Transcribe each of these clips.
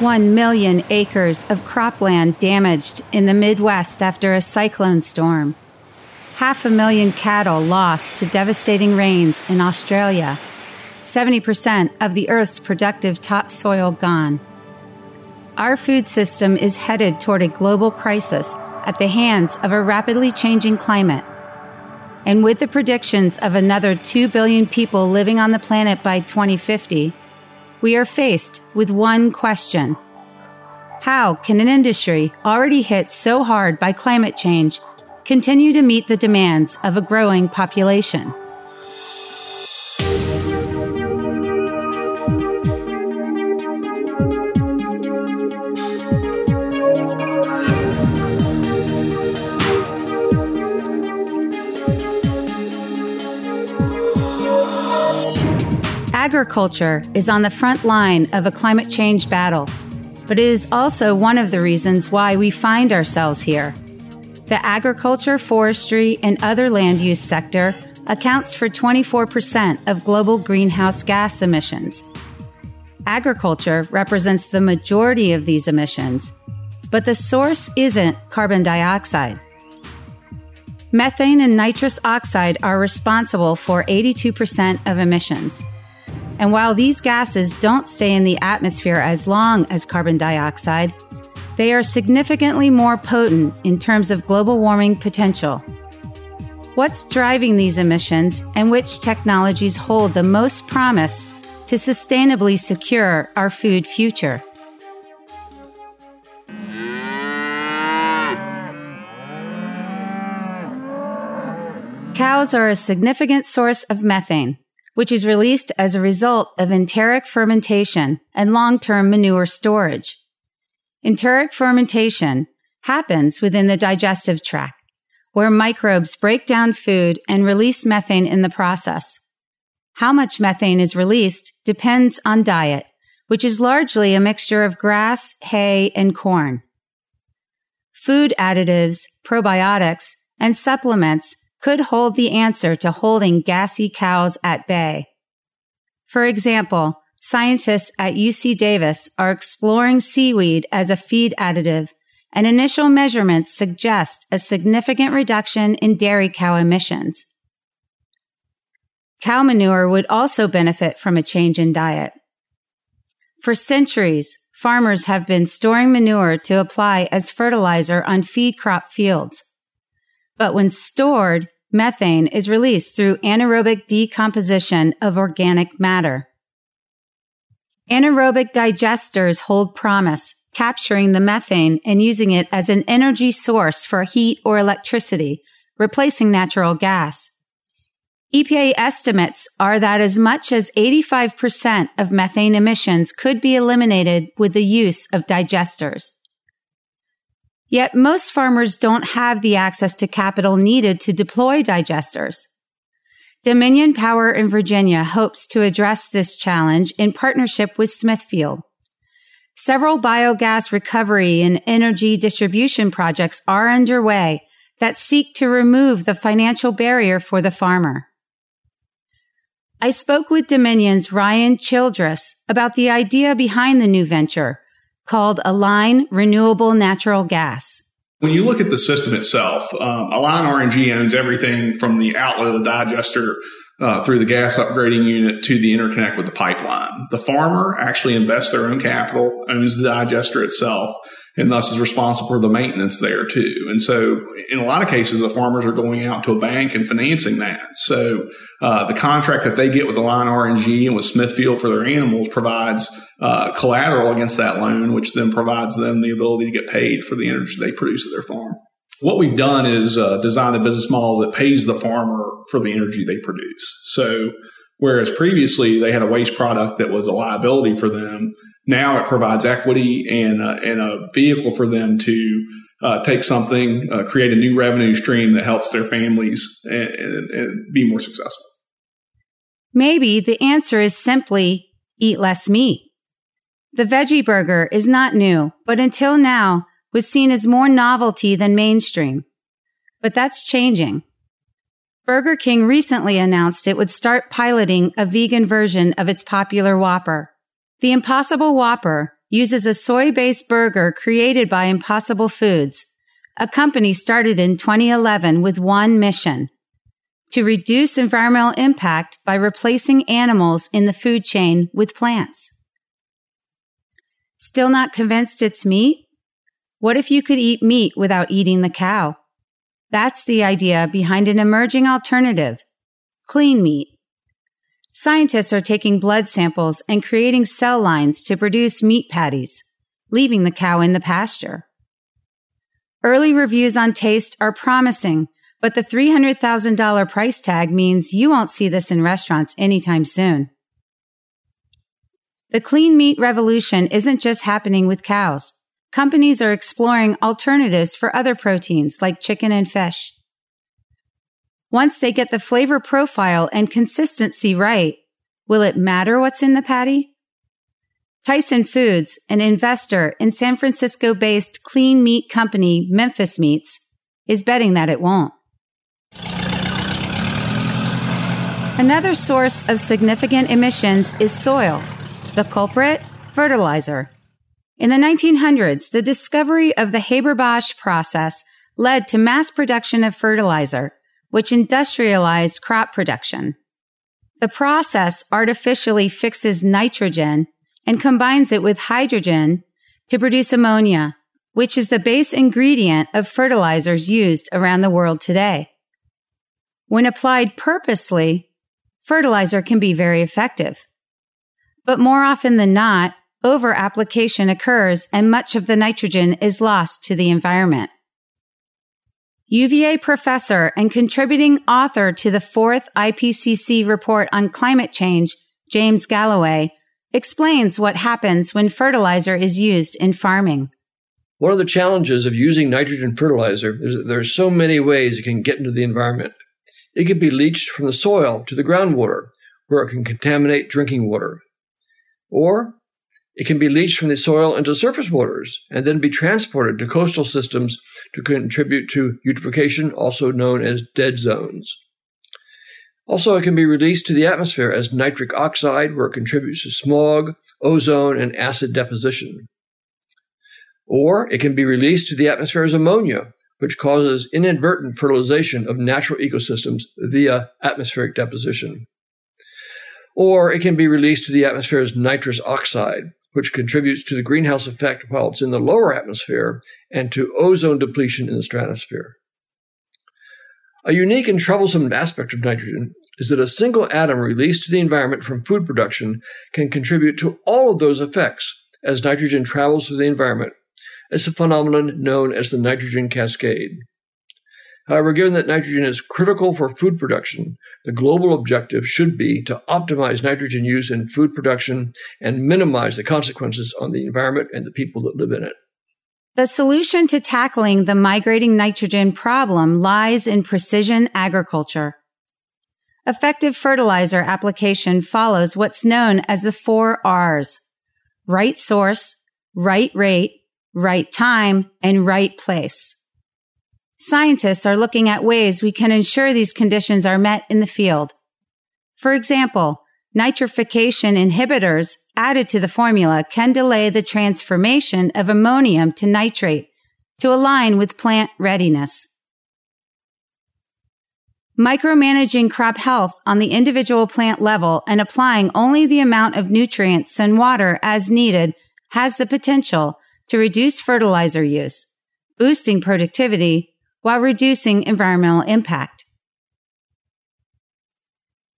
1 million acres of cropland damaged in the Midwest after a cyclone storm. Half a million cattle lost to devastating rains in Australia. 70% of the Earth's productive topsoil gone. Our food system is headed toward a global crisis at the hands of a rapidly changing climate. And with the predictions of another 2 billion people living on the planet by 2050, we are faced with one question. How can an industry already hit so hard by climate change continue to meet the demands of a growing population? Agriculture is on the front line of a climate change battle, but it is also one of the reasons why we find ourselves here. The agriculture, forestry, and other land use sector accounts for 24% of global greenhouse gas emissions. Agriculture represents the majority of these emissions, but the source isn't carbon dioxide. Methane and nitrous oxide are responsible for 82% of emissions. And while these gases don't stay in the atmosphere as long as carbon dioxide, they are significantly more potent in terms of global warming potential. What's driving these emissions and which technologies hold the most promise to sustainably secure our food future? Cows are a significant source of methane, which is released as a result of enteric fermentation and long-term manure storage. Enteric fermentation happens within the digestive tract, where microbes break down food and release methane in the process. How much methane is released depends on diet, which is largely a mixture of grass, hay, and corn. Food additives, probiotics, and supplements could hold the answer to holding gassy cows at bay. For example, scientists at UC Davis are exploring seaweed as a feed additive, and initial measurements suggest a significant reduction in dairy cow emissions. Cow manure would also benefit from a change in diet. For centuries, farmers have been storing manure to apply as fertilizer on feed crop fields. But when stored, Methane is released through anaerobic decomposition of organic matter. Anaerobic digesters hold promise, capturing the methane and using it as an energy source for heat or electricity, replacing natural gas. EPA estimates are that as much as 85% of methane emissions could be eliminated with the use of digesters. Yet most farmers don't have the access to capital needed to deploy digesters. Dominion Power in Virginia hopes to address this challenge in partnership with Smithfield. Several biogas recovery and energy distribution projects are underway that seek to remove the financial barrier for the farmer. I spoke with Dominion's Ryan Childress about the idea behind the new venture called Align Renewable Natural Gas. When you look at the system itself, um, Align RNG owns everything from the outlet of the digester uh, through the gas upgrading unit to the interconnect with the pipeline. The farmer actually invests their own capital, owns the digester itself, and thus is responsible for the maintenance there too. And so, in a lot of cases, the farmers are going out to a bank and financing that. So, uh, the contract that they get with Align RNG and with Smithfield for their animals provides uh, collateral against that loan, which then provides them the ability to get paid for the energy they produce at their farm. What we've done is uh, a business model that pays the farmer for the energy they produce. So, whereas previously they had a waste product that was a liability for them, now it provides equity and, uh, and a vehicle for them to uh, take something, uh, create a new revenue stream that helps their families and, and, and be more successful. Maybe the answer is simply eat less meat. The veggie burger is not new, but until now was seen as more novelty than mainstream. But that's changing. Burger King recently announced it would start piloting a vegan version of its popular Whopper. The Impossible Whopper, uses a soy based burger created by Impossible Foods, a company started in 2011 with one mission to reduce environmental impact by replacing animals in the food chain with plants. Still not convinced it's meat? What if you could eat meat without eating the cow? That's the idea behind an emerging alternative clean meat. Scientists are taking blood samples and creating cell lines to produce meat patties, leaving the cow in the pasture. Early reviews on taste are promising, but the $300,000 price tag means you won't see this in restaurants anytime soon. The clean meat revolution isn't just happening with cows. Companies are exploring alternatives for other proteins like chicken and fish. Once they get the flavor profile and consistency right, will it matter what's in the patty? Tyson Foods, an investor in San Francisco based clean meat company Memphis Meats, is betting that it won't. Another source of significant emissions is soil. The culprit? Fertilizer. In the 1900s, the discovery of the Haber-Bosch process led to mass production of fertilizer, which industrialized crop production. The process artificially fixes nitrogen and combines it with hydrogen to produce ammonia, which is the base ingredient of fertilizers used around the world today. When applied purposely, fertilizer can be very effective. But more often than not, over application occurs and much of the nitrogen is lost to the environment. UVA professor and contributing author to the fourth IPCC report on climate change, James Galloway, explains what happens when fertilizer is used in farming. One of the challenges of using nitrogen fertilizer is that there are so many ways it can get into the environment. It can be leached from the soil to the groundwater, where it can contaminate drinking water. Or it can be leached from the soil into surface waters and then be transported to coastal systems to contribute to eutrophication, also known as dead zones. Also, it can be released to the atmosphere as nitric oxide, where it contributes to smog, ozone, and acid deposition. Or it can be released to the atmosphere as ammonia, which causes inadvertent fertilization of natural ecosystems via atmospheric deposition. Or it can be released to the atmosphere as nitrous oxide, which contributes to the greenhouse effect while it's in the lower atmosphere and to ozone depletion in the stratosphere. A unique and troublesome aspect of nitrogen is that a single atom released to the environment from food production can contribute to all of those effects as nitrogen travels through the environment. It's a phenomenon known as the nitrogen cascade. However, given that nitrogen is critical for food production, the global objective should be to optimize nitrogen use in food production and minimize the consequences on the environment and the people that live in it. The solution to tackling the migrating nitrogen problem lies in precision agriculture. Effective fertilizer application follows what's known as the four R's right source, right rate, right time, and right place. Scientists are looking at ways we can ensure these conditions are met in the field. For example, nitrification inhibitors added to the formula can delay the transformation of ammonium to nitrate to align with plant readiness. Micromanaging crop health on the individual plant level and applying only the amount of nutrients and water as needed has the potential to reduce fertilizer use, boosting productivity while reducing environmental impact.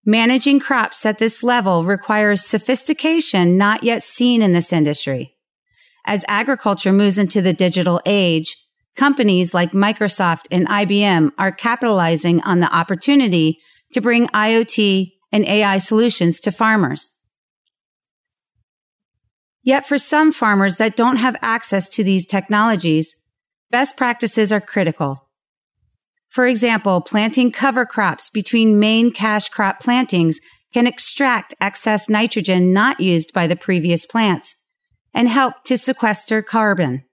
Managing crops at this level requires sophistication not yet seen in this industry. As agriculture moves into the digital age, companies like Microsoft and IBM are capitalizing on the opportunity to bring IoT and AI solutions to farmers. Yet for some farmers that don't have access to these technologies, best practices are critical. For example, planting cover crops between main cash crop plantings can extract excess nitrogen not used by the previous plants and help to sequester carbon.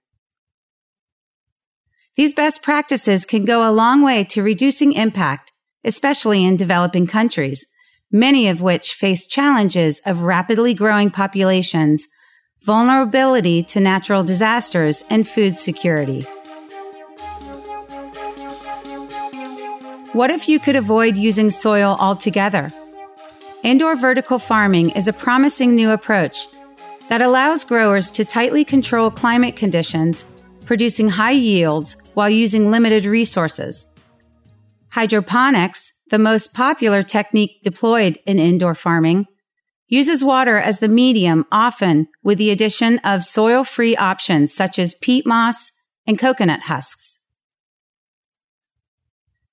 These best practices can go a long way to reducing impact, especially in developing countries, many of which face challenges of rapidly growing populations, vulnerability to natural disasters, and food security. What if you could avoid using soil altogether? Indoor vertical farming is a promising new approach that allows growers to tightly control climate conditions, producing high yields while using limited resources. Hydroponics, the most popular technique deployed in indoor farming, uses water as the medium often with the addition of soil-free options such as peat moss and coconut husks.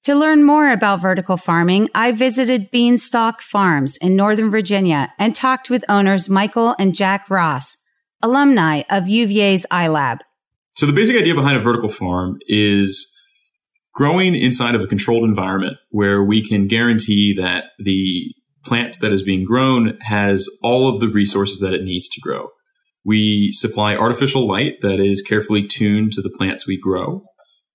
To learn more about vertical farming, I visited Beanstalk Farms in Northern Virginia and talked with owners Michael and Jack Ross, alumni of UVA's iLab. So the basic idea behind a vertical farm is growing inside of a controlled environment where we can guarantee that the plant that is being grown has all of the resources that it needs to grow. We supply artificial light that is carefully tuned to the plants we grow.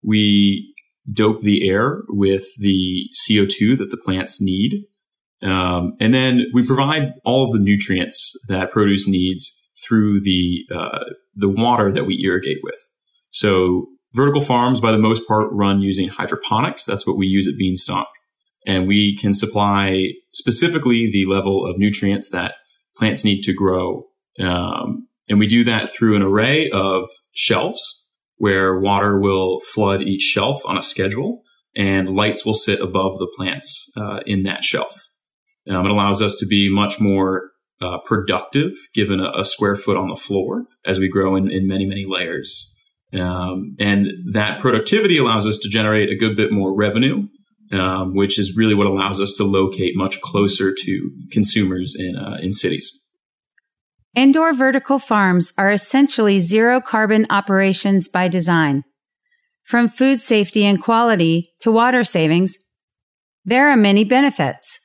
We dope the air with the CO2 that the plants need. Um, and then we provide all of the nutrients that produce needs through the uh, the water that we irrigate with. So vertical farms, by the most part, run using hydroponics. That's what we use at Beanstalk, and we can supply specifically the level of nutrients that plants need to grow. Um, and we do that through an array of shelves where water will flood each shelf on a schedule and lights will sit above the plants uh, in that shelf. Um, it allows us to be much more uh, productive given a, a, square foot on the floor as we grow in, in many, many layers. Um, and that productivity allows us to generate a good bit more revenue, um, which is really what allows us to locate much closer to consumers in, uh, in cities. Indoor vertical farms are essentially zero carbon operations by design. From food safety and quality to water savings, there are many benefits.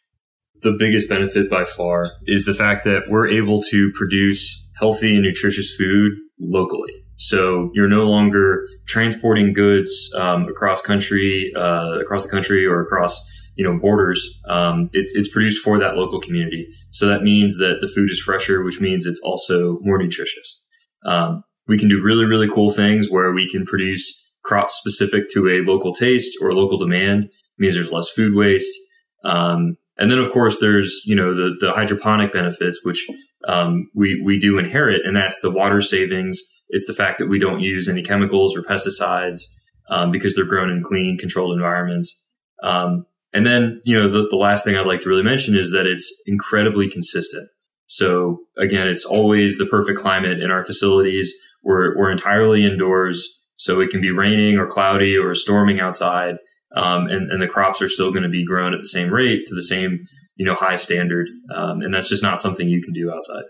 The biggest benefit by far is the fact that we're able to produce healthy and nutritious food locally. So you're no longer transporting goods um, across country, uh, across the country, or across you know borders. Um, it's it's produced for that local community. So that means that the food is fresher, which means it's also more nutritious. Um, we can do really really cool things where we can produce crops specific to a local taste or local demand. It means there's less food waste. Um, and then of course there's you know the the hydroponic benefits, which um, we we do inherit, and that's the water savings. It's the fact that we don't use any chemicals or pesticides um, because they're grown in clean, controlled environments. Um, and then, you know, the, the last thing I'd like to really mention is that it's incredibly consistent. So again, it's always the perfect climate in our facilities. We're, we're entirely indoors. So it can be raining or cloudy or storming outside. Um, and, and the crops are still going to be grown at the same rate to the same, you know, high standard. Um, and that's just not something you can do outside.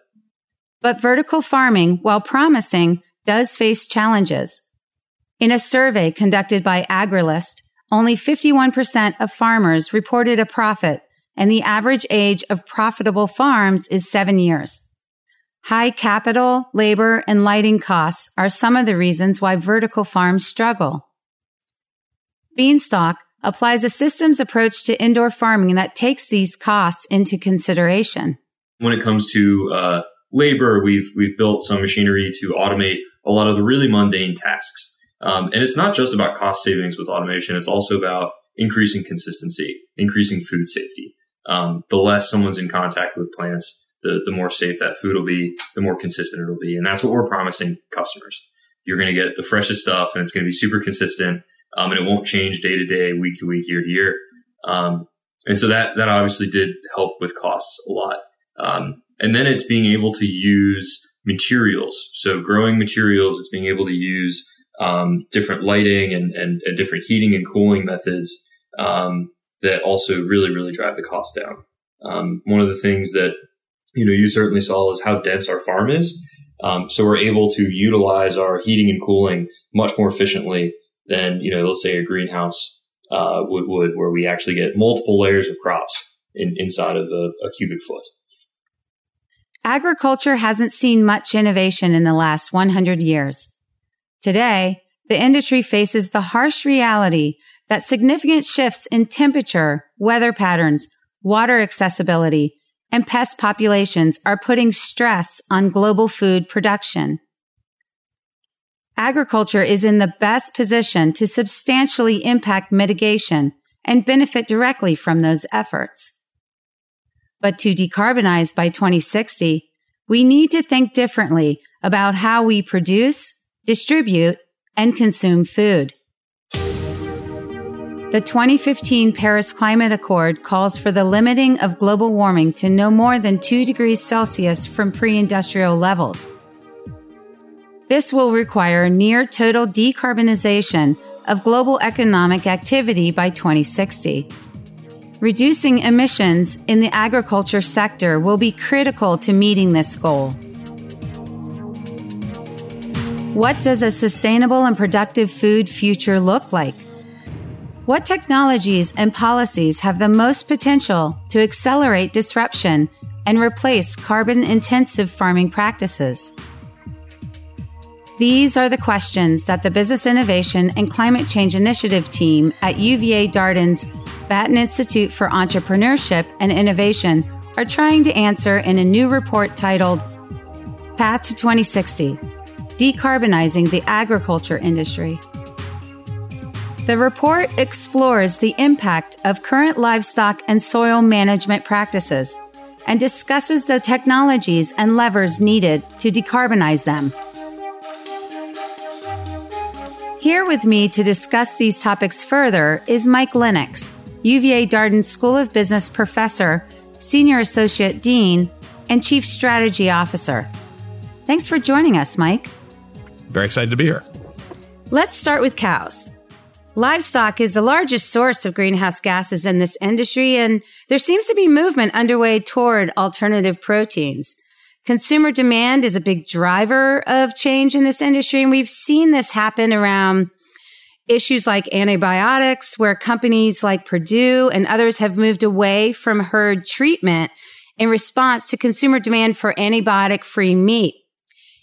But vertical farming, while promising, does face challenges. In a survey conducted by Agrilyst, only 51% of farmers reported a profit, and the average age of profitable farms is seven years. High capital, labor, and lighting costs are some of the reasons why vertical farms struggle. Beanstalk applies a systems approach to indoor farming that takes these costs into consideration. When it comes to uh, labor, we've we've built some machinery to automate a lot of the really mundane tasks. Um, and it's not just about cost savings with automation. It's also about increasing consistency, increasing food safety. Um, the less someone's in contact with plants, the, the more safe that food will be, the more consistent it'll be. And that's what we're promising customers. You're going to get the freshest stuff and it's going to be super consistent. Um, and it won't change day to day, week to week, year to year. Um, and so that, that obviously did help with costs a lot. Um, and then it's being able to use materials. So growing materials, it's being able to use um, different lighting and, and, and, different heating and cooling methods um, that also really, really drive the cost down. Um, one of the things that you know you certainly saw is how dense our farm is. Um, so we're able to utilize our heating and cooling much more efficiently than you know, let's say a greenhouse uh, would would, where we actually get multiple layers of crops in, inside of a, a cubic foot. Agriculture hasn't seen much innovation in the last 100 years. Today, the industry faces the harsh reality that significant shifts in temperature, weather patterns, water accessibility, and pest populations are putting stress on global food production. Agriculture is in the best position to substantially impact mitigation and benefit directly from those efforts. But to decarbonize by 2060, we need to think differently about how we produce, distribute, and consume food. The 2015 Paris Climate Accord calls for the limiting of global warming to no more than 2 degrees Celsius from pre industrial levels. This will require near total decarbonization of global economic activity by 2060. Reducing emissions in the agriculture sector will be critical to meeting this goal. What does a sustainable and productive food future look like? What technologies and policies have the most potential to accelerate disruption and replace carbon intensive farming practices? These are the questions that the Business Innovation and Climate Change Initiative team at UVA Darden's Batten Institute for Entrepreneurship and Innovation are trying to answer in a new report titled Path to 2060 Decarbonizing the Agriculture Industry. The report explores the impact of current livestock and soil management practices and discusses the technologies and levers needed to decarbonize them. Here with me to discuss these topics further is Mike Lenox, UVA Darden School of Business professor, senior associate dean, and chief strategy officer. Thanks for joining us, Mike. Very excited to be here. Let's start with cows. Livestock is the largest source of greenhouse gases in this industry, and there seems to be movement underway toward alternative proteins. Consumer demand is a big driver of change in this industry. And we've seen this happen around issues like antibiotics, where companies like Perdue and others have moved away from herd treatment in response to consumer demand for antibiotic free meat.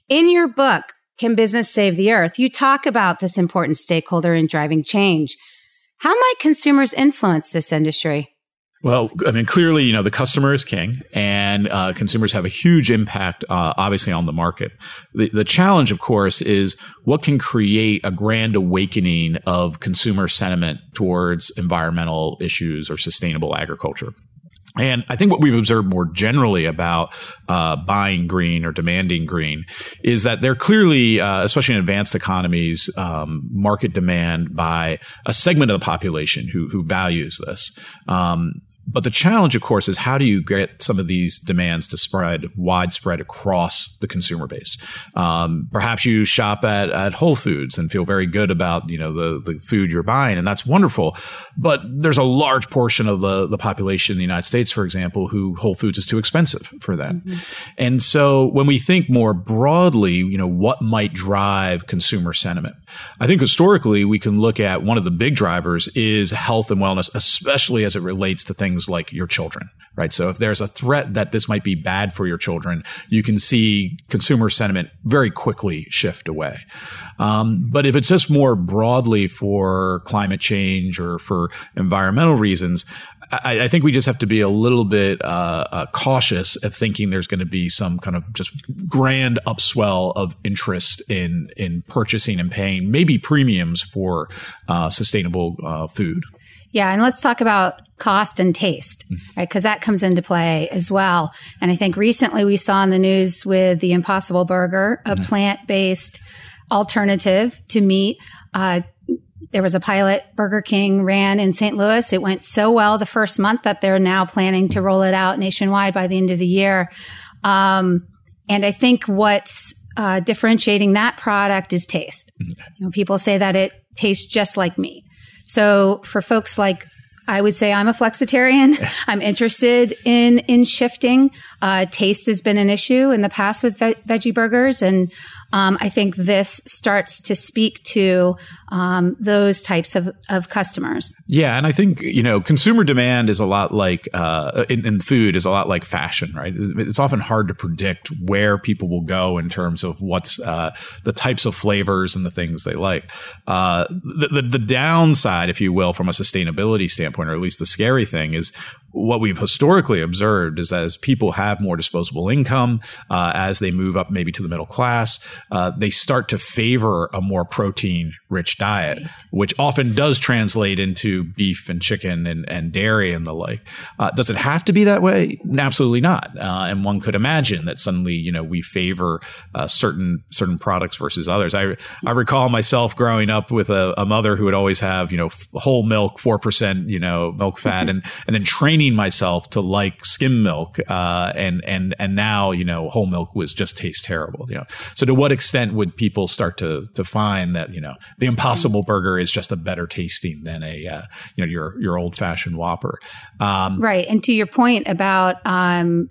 In your book, Can Business Save the Earth? You talk about this important stakeholder in driving change. How might consumers influence this industry? Well, I mean, clearly, you know, the customer is king and uh, consumers have a huge impact, uh, obviously, on the market. The, the challenge, of course, is what can create a grand awakening of consumer sentiment towards environmental issues or sustainable agriculture. And I think what we've observed more generally about uh, buying green or demanding green is that there clearly, uh, especially in advanced economies, um, market demand by a segment of the population who who values this. Um, but the challenge, of course, is how do you get some of these demands to spread widespread across the consumer base? Um, perhaps you shop at, at Whole Foods and feel very good about you know the the food you're buying, and that's wonderful. But there's a large portion of the the population in the United States, for example, who Whole Foods is too expensive for them. Mm-hmm. And so when we think more broadly, you know, what might drive consumer sentiment? I think historically we can look at one of the big drivers is health and wellness, especially as it relates to things things like your children, right? So if there's a threat that this might be bad for your children, you can see consumer sentiment very quickly shift away. Um, but if it's just more broadly for climate change or for environmental reasons, I, I, think we just have to be a little bit uh, uh, cautious of thinking there's going to be some kind of just grand upswell of interest in in purchasing and paying maybe premiums for uh, sustainable uh, food. Yeah, and let's talk about cost and taste, right? Because that comes into play as well. And I think recently we saw in the news with the Impossible Burger, a mm-hmm. plant based alternative to meat. Uh, there was a pilot Burger King ran in St. Louis. It went so well the first month that they're now planning to roll it out nationwide by the end of the year. Um, and I think what's uh, differentiating that product is taste. Mm-hmm. You know, people say that it tastes just like meat. So for folks like I would say I'm a flexitarian. I'm interested in in shifting. Uh, taste has been an issue in the past with ve- veggie burgers, and um, I think this starts to speak to um, those types of, of customers. Yeah, and I think you know consumer demand is a lot like uh, in, in, food is a lot like fashion, right? It's often hard to predict where people will go in terms of what's uh, the types of flavors and the things they like. Uh, the, the, the downside, if you will, from a sustainability standpoint, or at least the scary thing, is what we've historically observed is that as people have more disposable income, uh, as they move up maybe to the middle class, uh, they start to favor a more protein rich diet, right. which often does translate into beef and chicken and, and dairy and the like. Uh, does it have to be that way? Absolutely not. Uh, and one could imagine that suddenly, you know, we favor uh, certain certain products versus others. I I recall myself growing up with a, a mother who would always have, you know, whole milk, four percent, you know, milk fat, and and then training myself to like skim milk, uh, and and and now, you know, whole milk was just taste terrible. You know, so to what extent would people start to to find that you know the Impossible Burger is just a better tasting than a uh, you know your your old fashioned Whopper. Um, right, and to your point about um,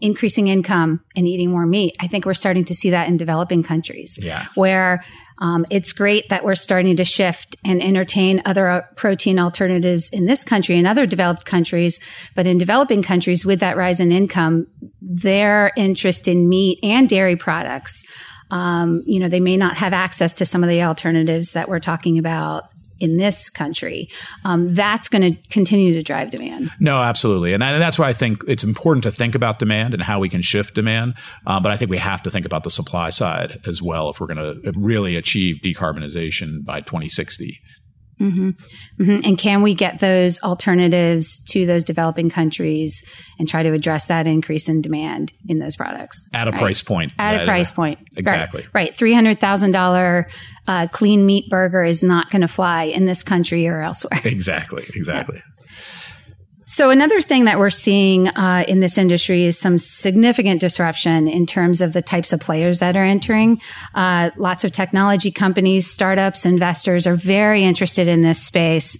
increasing income and eating more meat, I think we're starting to see that in developing countries. Yeah, where um, it's great that we're starting to shift and entertain other uh, protein alternatives in this country and other developed countries. But in developing countries, with that rise in income, their interest in meat and dairy products um, you know, they may not have access to some of the alternatives that we're talking about in this country, um, that's going to continue to drive demand. No, absolutely, and, and, that's why I think it's important to think about demand and how we can shift demand. Um, but I think we have to think about the supply side as well if we're going to really achieve decarbonization by 2060. Mm-hmm. Mm-hmm. And can we get those alternatives to those developing countries and try to address that increase in demand in those products at a right? price point? At a price point, exactly. Right, right. three hundred thousand uh, clean meat burger is not going to fly in this country or elsewhere. Exactly, exactly. Yeah. So another thing that we're seeing uh, in this industry is some significant disruption in terms of the types of players that are entering. Uh, lots of technology companies, startups, investors are very interested in this space.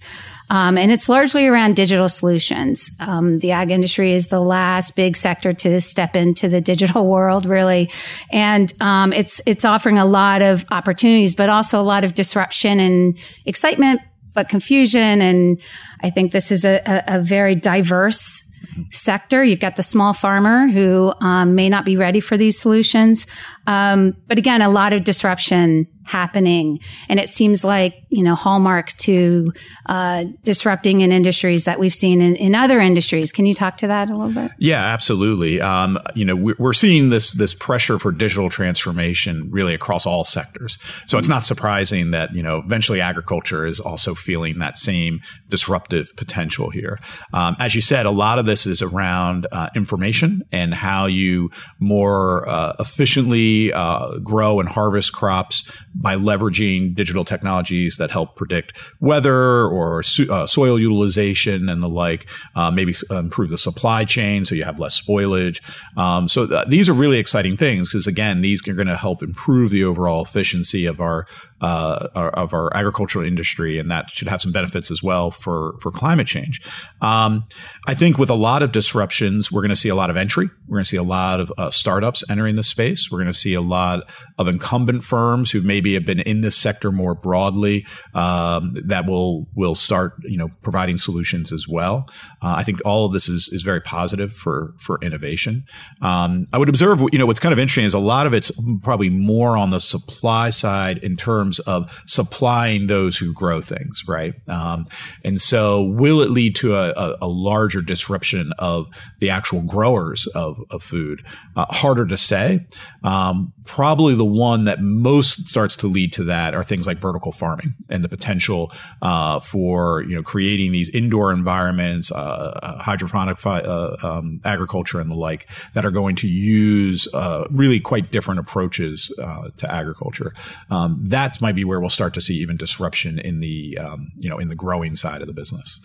Um, and it's largely around digital solutions. Um, the ag industry is the last big sector to step into the digital world, really, and um, it's it's offering a lot of opportunities, but also a lot of disruption and excitement, but confusion and I think this is a, a, a very diverse sector. You've got the small farmer who um, may not be ready for these solutions. Um, but again, a lot of disruption happening. And it seems like, you know, hallmark to uh, disrupting in industries that we've seen in, in, other industries. Can you talk to that a little bit? Yeah, absolutely. Um, you know, we're seeing this this pressure for digital transformation really across all sectors. So it's not surprising that, you know, eventually agriculture is also feeling that same disruptive potential here. Um, as you said, a lot of this is around uh, information and how you more uh, efficiently uh, grow and harvest crops by leveraging digital technologies that help predict weather or uh, soil utilization and the like, uh, maybe improve the supply chain so you have less spoilage. Um, so th- these are really exciting things because again, these are going to help improve the overall efficiency of our, uh, of our agricultural industry, and that should have some benefits as well for for climate change. Um, I think with a lot of disruptions, we're going to see a lot of entry. We're going to see a lot of uh, startups entering the space. We're going to see a lot of incumbent firms who maybe have been in this sector more broadly um, that will will start you know providing solutions as well. Uh, I think all of this is is very positive for for innovation. Um, I would observe you know what's kind of interesting is a lot of it's probably more on the supply side in terms of supplying those who grow things, right? Um, and so will it lead to a, a, a, larger disruption of the actual growers of, of food? Uh, harder to say. Um, probably the one that most starts to lead to that are things like vertical farming and the potential uh, for you know creating these indoor environments, uh, uh hydroponic fi- uh, um, agriculture and the like that are going to use uh, really quite different approaches to agriculture. Um, that might be where we'll start to see even disruption in the um, you know in the growing side of the business.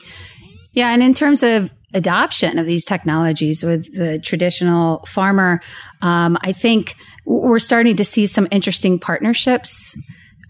Yeah, and in terms of adoption of these technologies with the traditional farmer, um, I think we're starting to see some interesting partnerships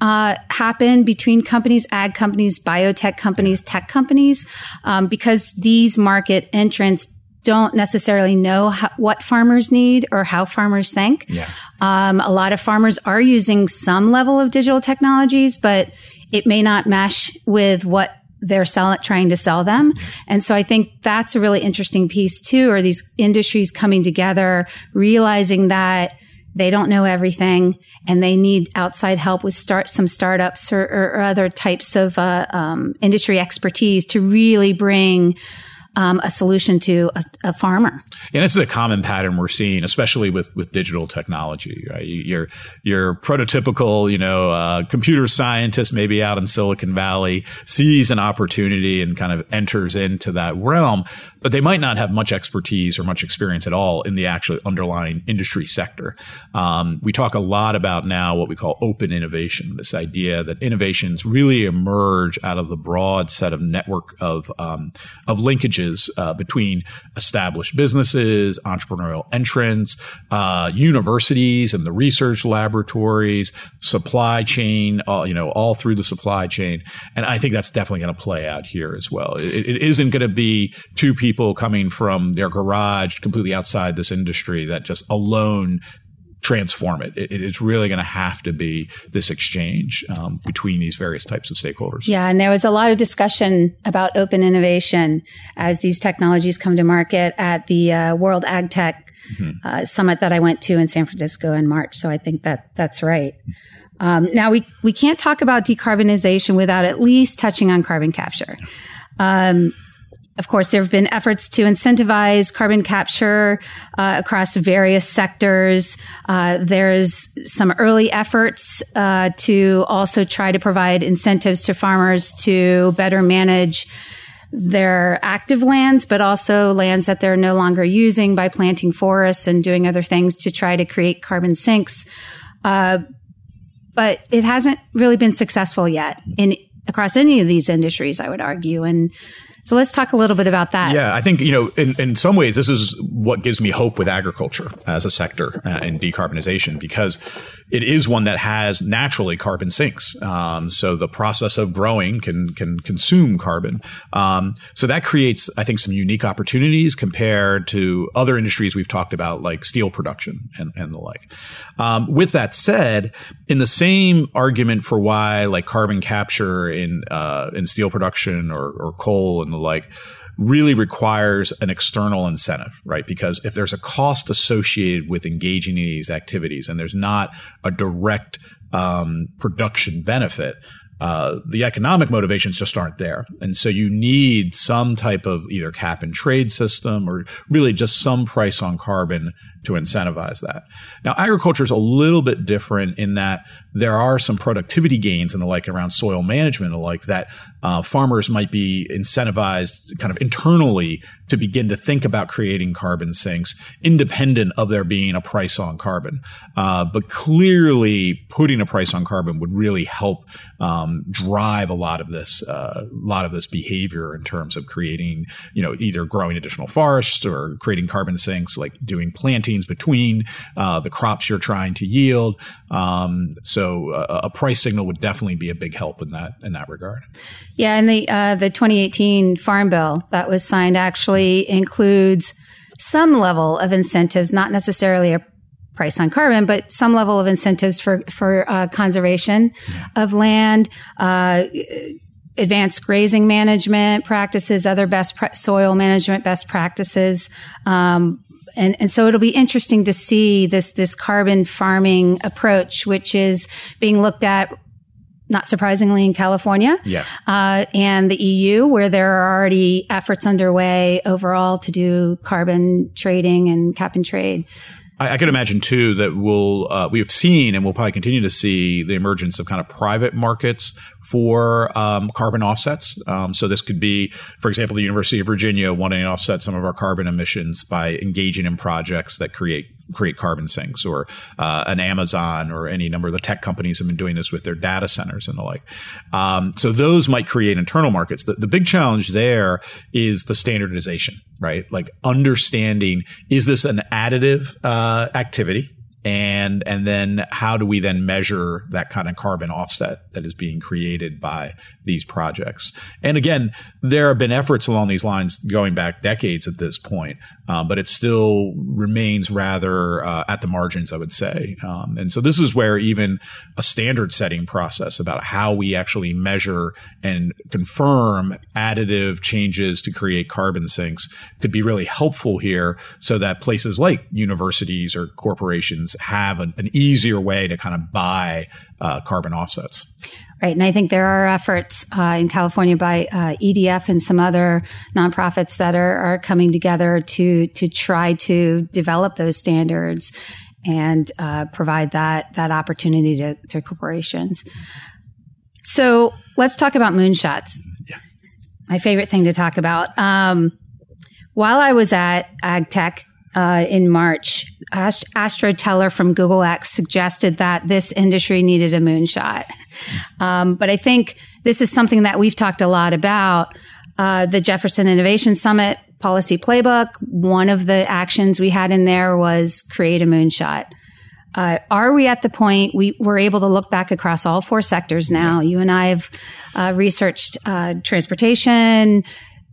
uh, happen between companies, ag companies, biotech companies, tech companies, um, because these market entrants don't necessarily know how, what farmers need or how farmers think. Yeah. Um, a lot of farmers are using some level of digital technologies, but it may not mesh with what they're selling, trying to sell them. And so I think that's a really interesting piece too, are these industries coming together, realizing that they don't know everything and they need outside help with start some startups or, or, or other types of uh, um, industry expertise to really bring um, a solution to a, a, farmer. And this is a common pattern we're seeing, especially with with digital technology. Right? Your your prototypical, you know, uh, computer scientist, maybe out in Silicon Valley, sees an opportunity and kind of enters into that realm, but they might not have much expertise or much experience at all in the actual underlying industry sector. Um, we talk a lot about now what we call open innovation. This idea that innovations really emerge out of the broad set of network of um, of linkages uh, between established businesses, entrepreneurial entrants, uh, universities, and the research laboratories, supply chain. Uh, you know, all through the supply chain, and I think that's definitely going to play out here as well. it, it isn't going to be two people coming from their garage completely outside this industry that just alone transform it. it it's really going to have to be this exchange um, between these various types of stakeholders. Yeah, and there was a lot of discussion about open innovation as these technologies come to market at the uh, World Ag Tech mm-hmm. uh, summit that I went to in San Francisco in March. So I think that that's right. Um, now we we can't talk about decarbonization without at least touching on carbon capture. Um, of course, there have been efforts to incentivize carbon capture uh, across various sectors. Uh, there's some early efforts uh, to also try to provide incentives to farmers to better manage their active lands, but also lands that they're no longer using by planting forests and doing other things to try to create carbon sinks. Uh, but it hasn't really been successful yet in across any of these industries, I would argue. And so let's talk a little bit about that. Yeah, I think, you know, in, in some ways, this is what gives me hope with agriculture as a sector uh, and decarbonization because it is one that has naturally carbon sinks. Um, so the process of growing can can consume carbon. Um, so that creates, I think, some unique opportunities compared to other industries we've talked about, like steel production and, and the like. Um, with that said, in the same argument for why like carbon capture in uh, in steel production or, or coal and the like really requires an external incentive, right? Because if there's a cost associated with engaging in these activities and there's not a direct um, production benefit, uh, the economic motivations just aren't there. And so you need some type of either cap and trade system or really just some price on carbon to incentivize that. Now, agriculture is a little bit different in that there are some productivity gains and the like around soil management and the like that uh, farmers might be incentivized kind of internally to begin to think about creating carbon sinks independent of there being a price on carbon. Uh, but clearly, putting a price on carbon would really help um, drive a lot of this, uh, lot of this behavior in terms of creating, you know, either growing additional forests or creating carbon sinks, like doing plantings between uh, the crops you're trying to yield. Um, so uh, a price signal would definitely be a big help in that in that regard. Yeah, and the uh, the 2018 Farm Bill that was signed actually includes some level of incentives, not necessarily a price on carbon, but some level of incentives for for uh, conservation of land, uh, advanced grazing management practices, other best pra- soil management best practices. Um, and, and so it'll be interesting to see this this carbon farming approach, which is being looked at not surprisingly, in California yeah. uh, and the EU, where there are already efforts underway overall to do carbon trading and cap and trade. I, I could imagine too that we'll uh, we have seen and we'll probably continue to see the emergence of kind of private markets for um, carbon offsets. Um, so this could be, for example, the University of Virginia wanting to offset some of our carbon emissions by engaging in projects that create create carbon sinks, or uh, an Amazon, or any number of the tech companies have been doing this with their data centers and the like. Um, so those might create internal markets. The, the big challenge there is the standardization, right? Like understanding is this an additive uh, activity? And and then how do we then measure that kind of carbon offset that is being created by these projects? And again there have been efforts along these lines going back decades at this point um, but it still remains rather uh, at the margins i would say. Um, and so this is where even a standard setting process about how we actually measure and confirm additive changes to create carbon sinks could be really helpful here so that places like universities or corporations have an, an easier way to kind of buy uh, carbon offsets. Right. And I think there are efforts uh, in California by uh, EDF and some other nonprofits that are, are coming together to to try to develop those standards and uh, provide that that opportunity to, to corporations. So let's talk about moonshots. Yeah. My favorite thing to talk about. Um, while I was at AgTech uh, in March, Ast- Astro Teller from Google X suggested that this industry needed a moonshot. Um, but I think this is something that we've talked a lot about. Uh, the Jefferson Innovation Summit policy playbook, one of the actions we had in there was create a moonshot. Uh, are we at the point we were able to look back across all four sectors now? You and I have uh, researched uh, transportation,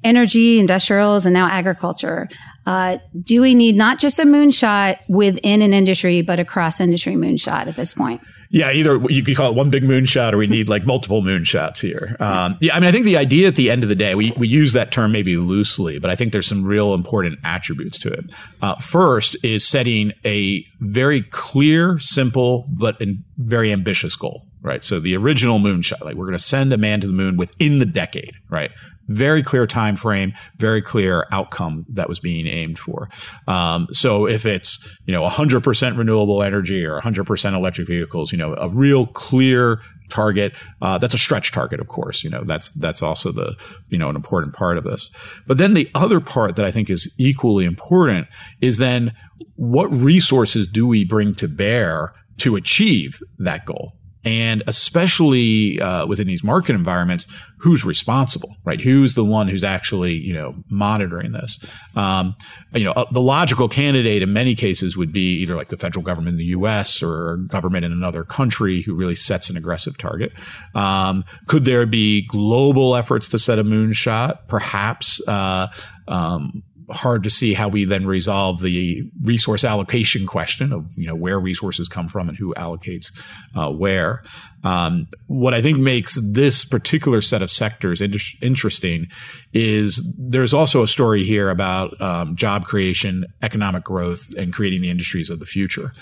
energy, industrials, and now agriculture. Uh, do we need not just a moonshot within an industry, but a cross industry moonshot at this point? Yeah, either you could call it one big moonshot, or we need like multiple moonshots here. Um, yeah, I mean, I think the idea at the end of the day, we we use that term maybe loosely, but I think there's some real important attributes to it. Uh, first is setting a very clear, simple, but very ambitious goal. Right. So the original moonshot, like we're going to send a man to the moon within the decade. Right very clear time frame, very clear outcome that was being aimed for. Um, so if it's you know 100% renewable energy or 100% electric vehicles, you know a real clear target. Uh, that's a stretch target, of course. You know that's that's also the you know an important part of this. But then the other part that I think is equally important is then what resources do we bring to bear to achieve that goal? And especially uh, within these market environments, who's responsible, right? Who's the one who's actually, you know, monitoring this? Um, you know, uh, the logical candidate in many cases would be either like the federal government in the U.S. or government in another country who really sets an aggressive target. Um, could there be global efforts to set a moonshot? Perhaps. Uh, um, hard to see how we then resolve the resource allocation question of you know where resources come from and who allocates uh, where. Um, what I think makes this particular set of sectors inter- interesting is there's also a story here about um, job creation, economic growth, and creating the industries of the future,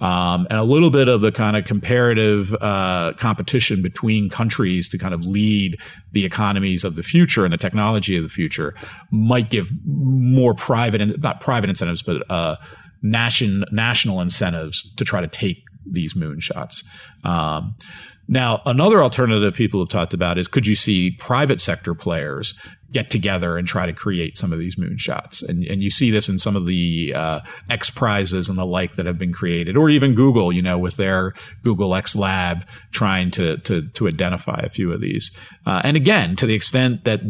um, and a little bit of the kind of comparative uh, competition between countries to kind of lead the economies of the future and the technology of the future might give more private and not private incentives, but uh, nation, national incentives to try to take these moonshots. Um, now, another alternative people have talked about is could you see private sector players get together and try to create some of these moonshots? And, and you see this in some of the uh, X prizes and the like that have been created, or even Google, you know, with their Google X Lab trying to to, to identify a few of these. Uh, and again, to the extent that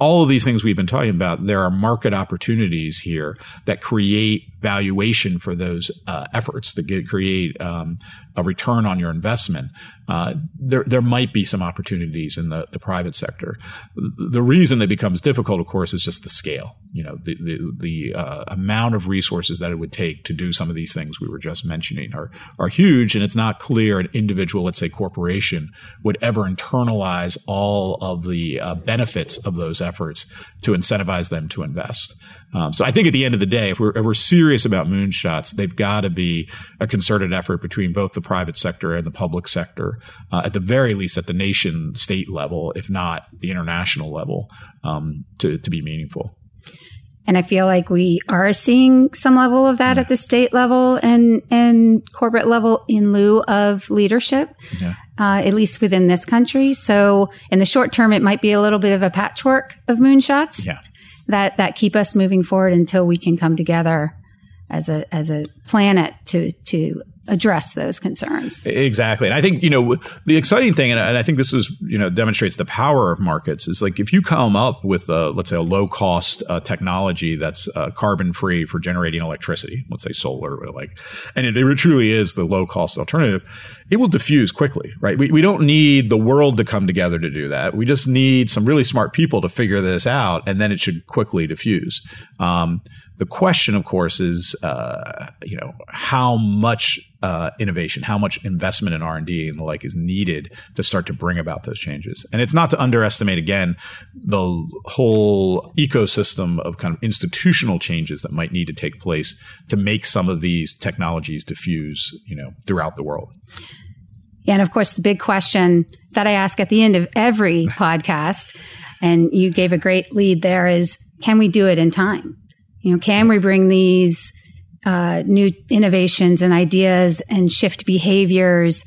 all of these things we've been talking about, there are market opportunities here that create valuation for those uh, efforts that get, create um, a return on your investment. Uh, there, there might be some opportunities in the, the private sector. The reason it becomes difficult, of course, is just the scale. You know, the the, the uh, amount of resources that it would take to do some of these things we were just mentioning are are huge, and it's not clear an individual, let's say, corporation, would ever internalize all of the uh, benefits of those efforts to incentivize them to invest. Um, so I think at the end of the day, if we're, if we're serious about moonshots, they've got to be a concerted effort between both the private sector and the public sector, uh, at the very least at the nation state level, if not the international level, um, to, to be meaningful. And I feel like we are seeing some level of that yeah. at the state level and, and corporate level in lieu of leadership. Yeah. Uh, at least within this country. So in the short term, it might be a little bit of a patchwork of moonshots. Yeah that that keep us moving forward until we can come together as a as a planet to to address those concerns. Exactly. And I think, you know, the exciting thing, and I think this is, you know, demonstrates the power of markets is like if you come up with, a, let's say, a low cost uh, technology that's uh, carbon free for generating electricity, let's say solar, or like, and it, it, truly is the low cost alternative, it will diffuse quickly, right? We, we don't need the world to come together to do that. We just need some really smart people to figure this out, and then it should quickly diffuse. Um, The question, of course, is uh, you know how much uh, innovation, how much investment in R and D and the like is needed to start to bring about those changes. And it's not to underestimate again the whole ecosystem of kind of institutional changes that might need to take place to make some of these technologies diffuse, you know, throughout the world. And of course, the big question that I ask at the end of every podcast, and you gave a great lead there, is can we do it in time? You know, can we bring these uh, new innovations and ideas and shift behaviors?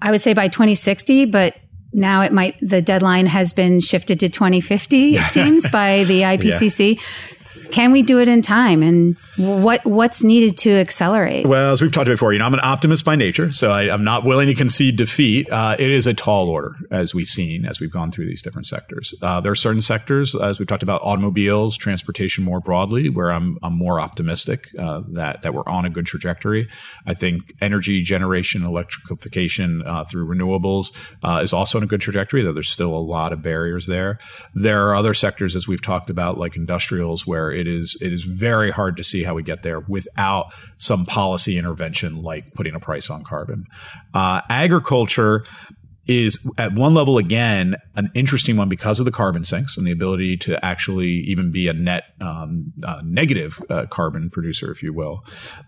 I would say by 2060, but now it might the deadline has been shifted to 2050 it seems by the IPCC. Yeah can we do it in time? And what what's needed to accelerate? Well as we've talked about before you know i'm an optimist by nature so I, am not willing to concede defeat. Uh, it is a tall order as we've seen as we've gone through these different sectors. Uh, there are certain sectors as we've talked about automobiles transportation more broadly where i'm, I'm more optimistic uh, that that we're on a good trajectory. I think energy generation electrification uh, through renewables uh, is also on a good trajectory though there's still a lot of barriers there. There are other sectors as we've talked about like industrials where it is it is very hard to see how we get there without some policy intervention like putting a price on carbon. Uh, agriculture is at one level again an interesting one because of the carbon sinks and the ability to actually even be a net um, uh, negative uh, carbon producer, if you will.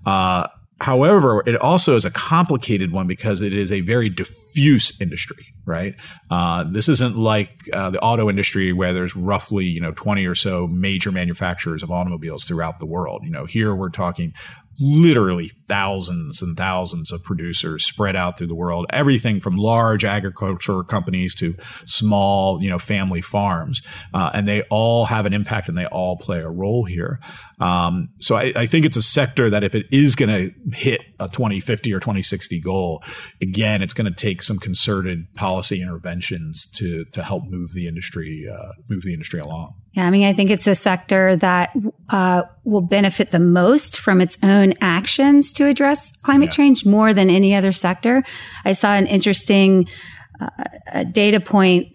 Uh, However, it also is a complicated one because it is a very diffuse industry, right? Uh, this isn't like uh, the auto industry where there's roughly, you know, 20 or so major manufacturers of automobiles throughout the world. You know, here we're talking literally thousands and thousands of producers spread out through the world. Everything from large agriculture companies to small you know family farms. Uh, and they all have an impact and they all play a role here. Um, so I, I, think it's a sector that if it is going to hit a 2050 or 2060 goal again it's going to take some concerted policy interventions to to help move the industry uh, move the industry along yeah, I mean, I think it's a sector that uh, will benefit the most from its own actions to address climate yeah. change more than any other sector. I saw an interesting uh, data point,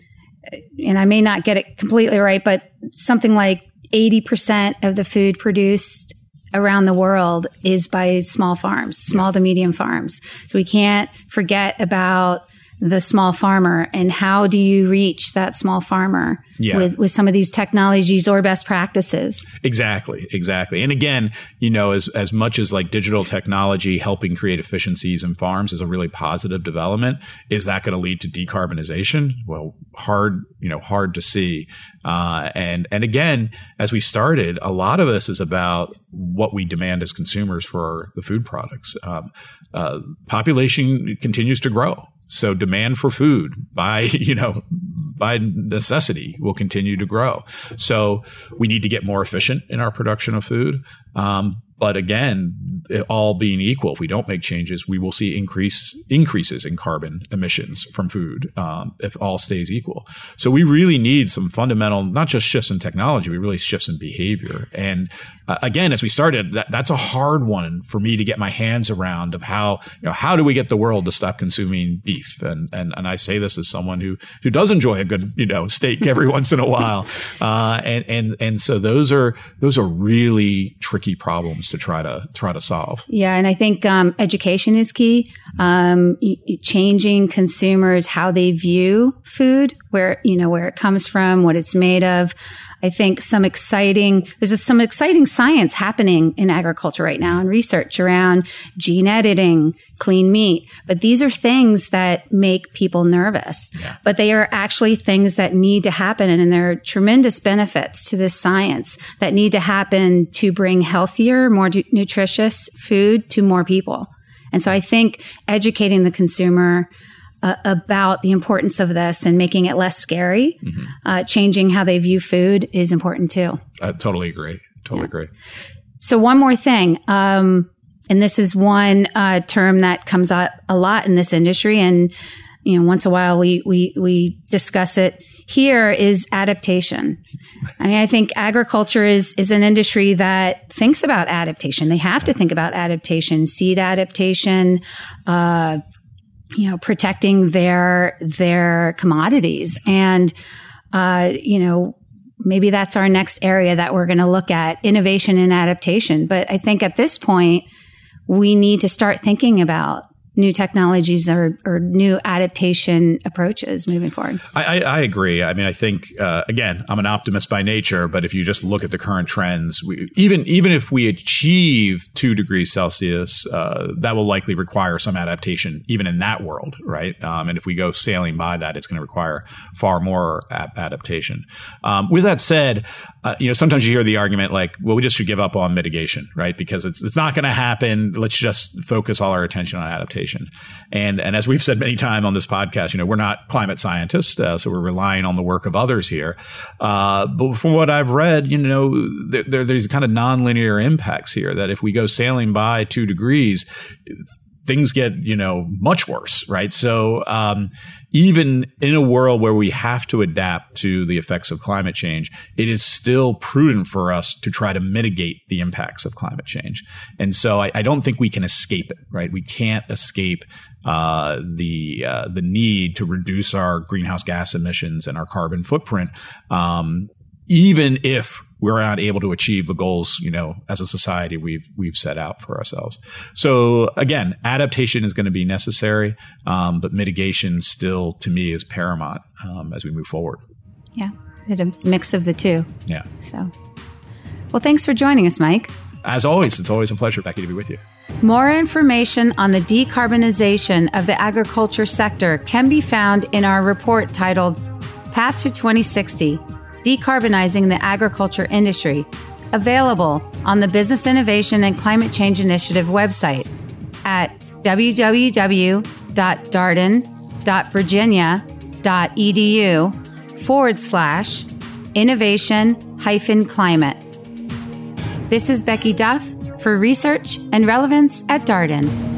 and I may not get it completely right, but something like 80% of the food produced around the world is by small farms, small yeah. to medium farms. So we can't forget about the small farmer and how do you reach that small farmer yeah. with, with some of these technologies or best practices? Exactly exactly. And again you know as, as much as like digital technology helping create efficiencies in farms is a really positive development is that going to lead to decarbonization? Well hard you know hard to see. Uh, and and again as we started a lot of this is about what we demand as consumers for the food products. Um, uh, population continues to grow so demand for food by, you know, by necessity will continue to grow. So we need to get more efficient in our production of food. Um, but again, all being equal, if we don't make changes, we will see increase increases in carbon emissions from food um, if all stays equal. So we really need some fundamental, not just shifts in technology, we really shifts in behavior. And uh, again, as we started, that, that's a hard one for me to get my hands around of how you know how do we get the world to stop consuming beef? And and and I say this as someone who who does enjoy a good you know steak every once in a while. Uh, and and and so those are those are really tricky problems to try to try to solve. Yeah, and I think um, education is key. Um, changing consumers how they view food, where you know where it comes from, what it's made of. I think some exciting, there's some exciting science happening in agriculture right now and research around gene editing, clean meat. But these are things that make people nervous, yeah. but they are actually things that need to happen. And there are tremendous benefits to this science that need to happen to bring healthier, more nutritious food to more people. And so I think educating the consumer uh, about the importance of this and making it less scary, mm-hmm. uh, changing how they view food is important too. I totally agree. Totally yeah. agree. So one more thing, um, and this is one uh, term that comes up a lot in this industry, and you know, once a while we we we discuss it. Here is adaptation. I mean, I think agriculture is is an industry that thinks about adaptation. They have to think about adaptation, seed adaptation, uh, you know, protecting their their commodities. And uh, you know, maybe that's our next area that we're going to look at innovation and adaptation. But I think at this point, we need to start thinking about new technologies or, or new adaptation approaches moving forward. I, I, I agree. I mean, I think uh, again, I'm an optimist by nature, but if you just look at the current trends, we, even even if we achieve two degrees Celsius, uh, that will likely require some adaptation, even in that world, right? Um, and if we go sailing by that, it's going to require far more adaptation. Um, with that said, uh, you know, sometimes you hear the argument like, well, we just should give up on mitigation, right? Because it's it's not going to happen. Let's just focus all our attention on adaptation. And and as we've said many times on this podcast, you know, we're not climate scientists, uh, so we're relying on the work of others here. Uh, but from what I've read, you know, there, there, there's kind of nonlinear impacts here. That if we go sailing by two degrees, things get you know much worse, right? So um, even in a world where we have to adapt to the effects of climate change, it is still prudent for us to try to mitigate the impacts of climate change. And so I, I don't think we can escape it, right? We can't escape uh, the uh, the need to reduce our greenhouse gas emissions and our carbon footprint, um, even if we're not able to achieve the goals, you know, as a society we've we've set out for ourselves. So again, adaptation is going to be necessary, um, but mitigation still, to me, is paramount um, as we move forward. Yeah, a mix of the two. Yeah. So, well, thanks for joining us, Mike. As always, it's always a pleasure, Becky, to be with you. More information on the decarbonization of the agriculture sector can be found in our report titled Path to 2060 Decarbonizing the Agriculture Industry, available on the Business Innovation and Climate Change Initiative website at www.darden.virginia.edu forward slash innovation hyphen climate. This is Becky Duff for Research and Relevance at Darden.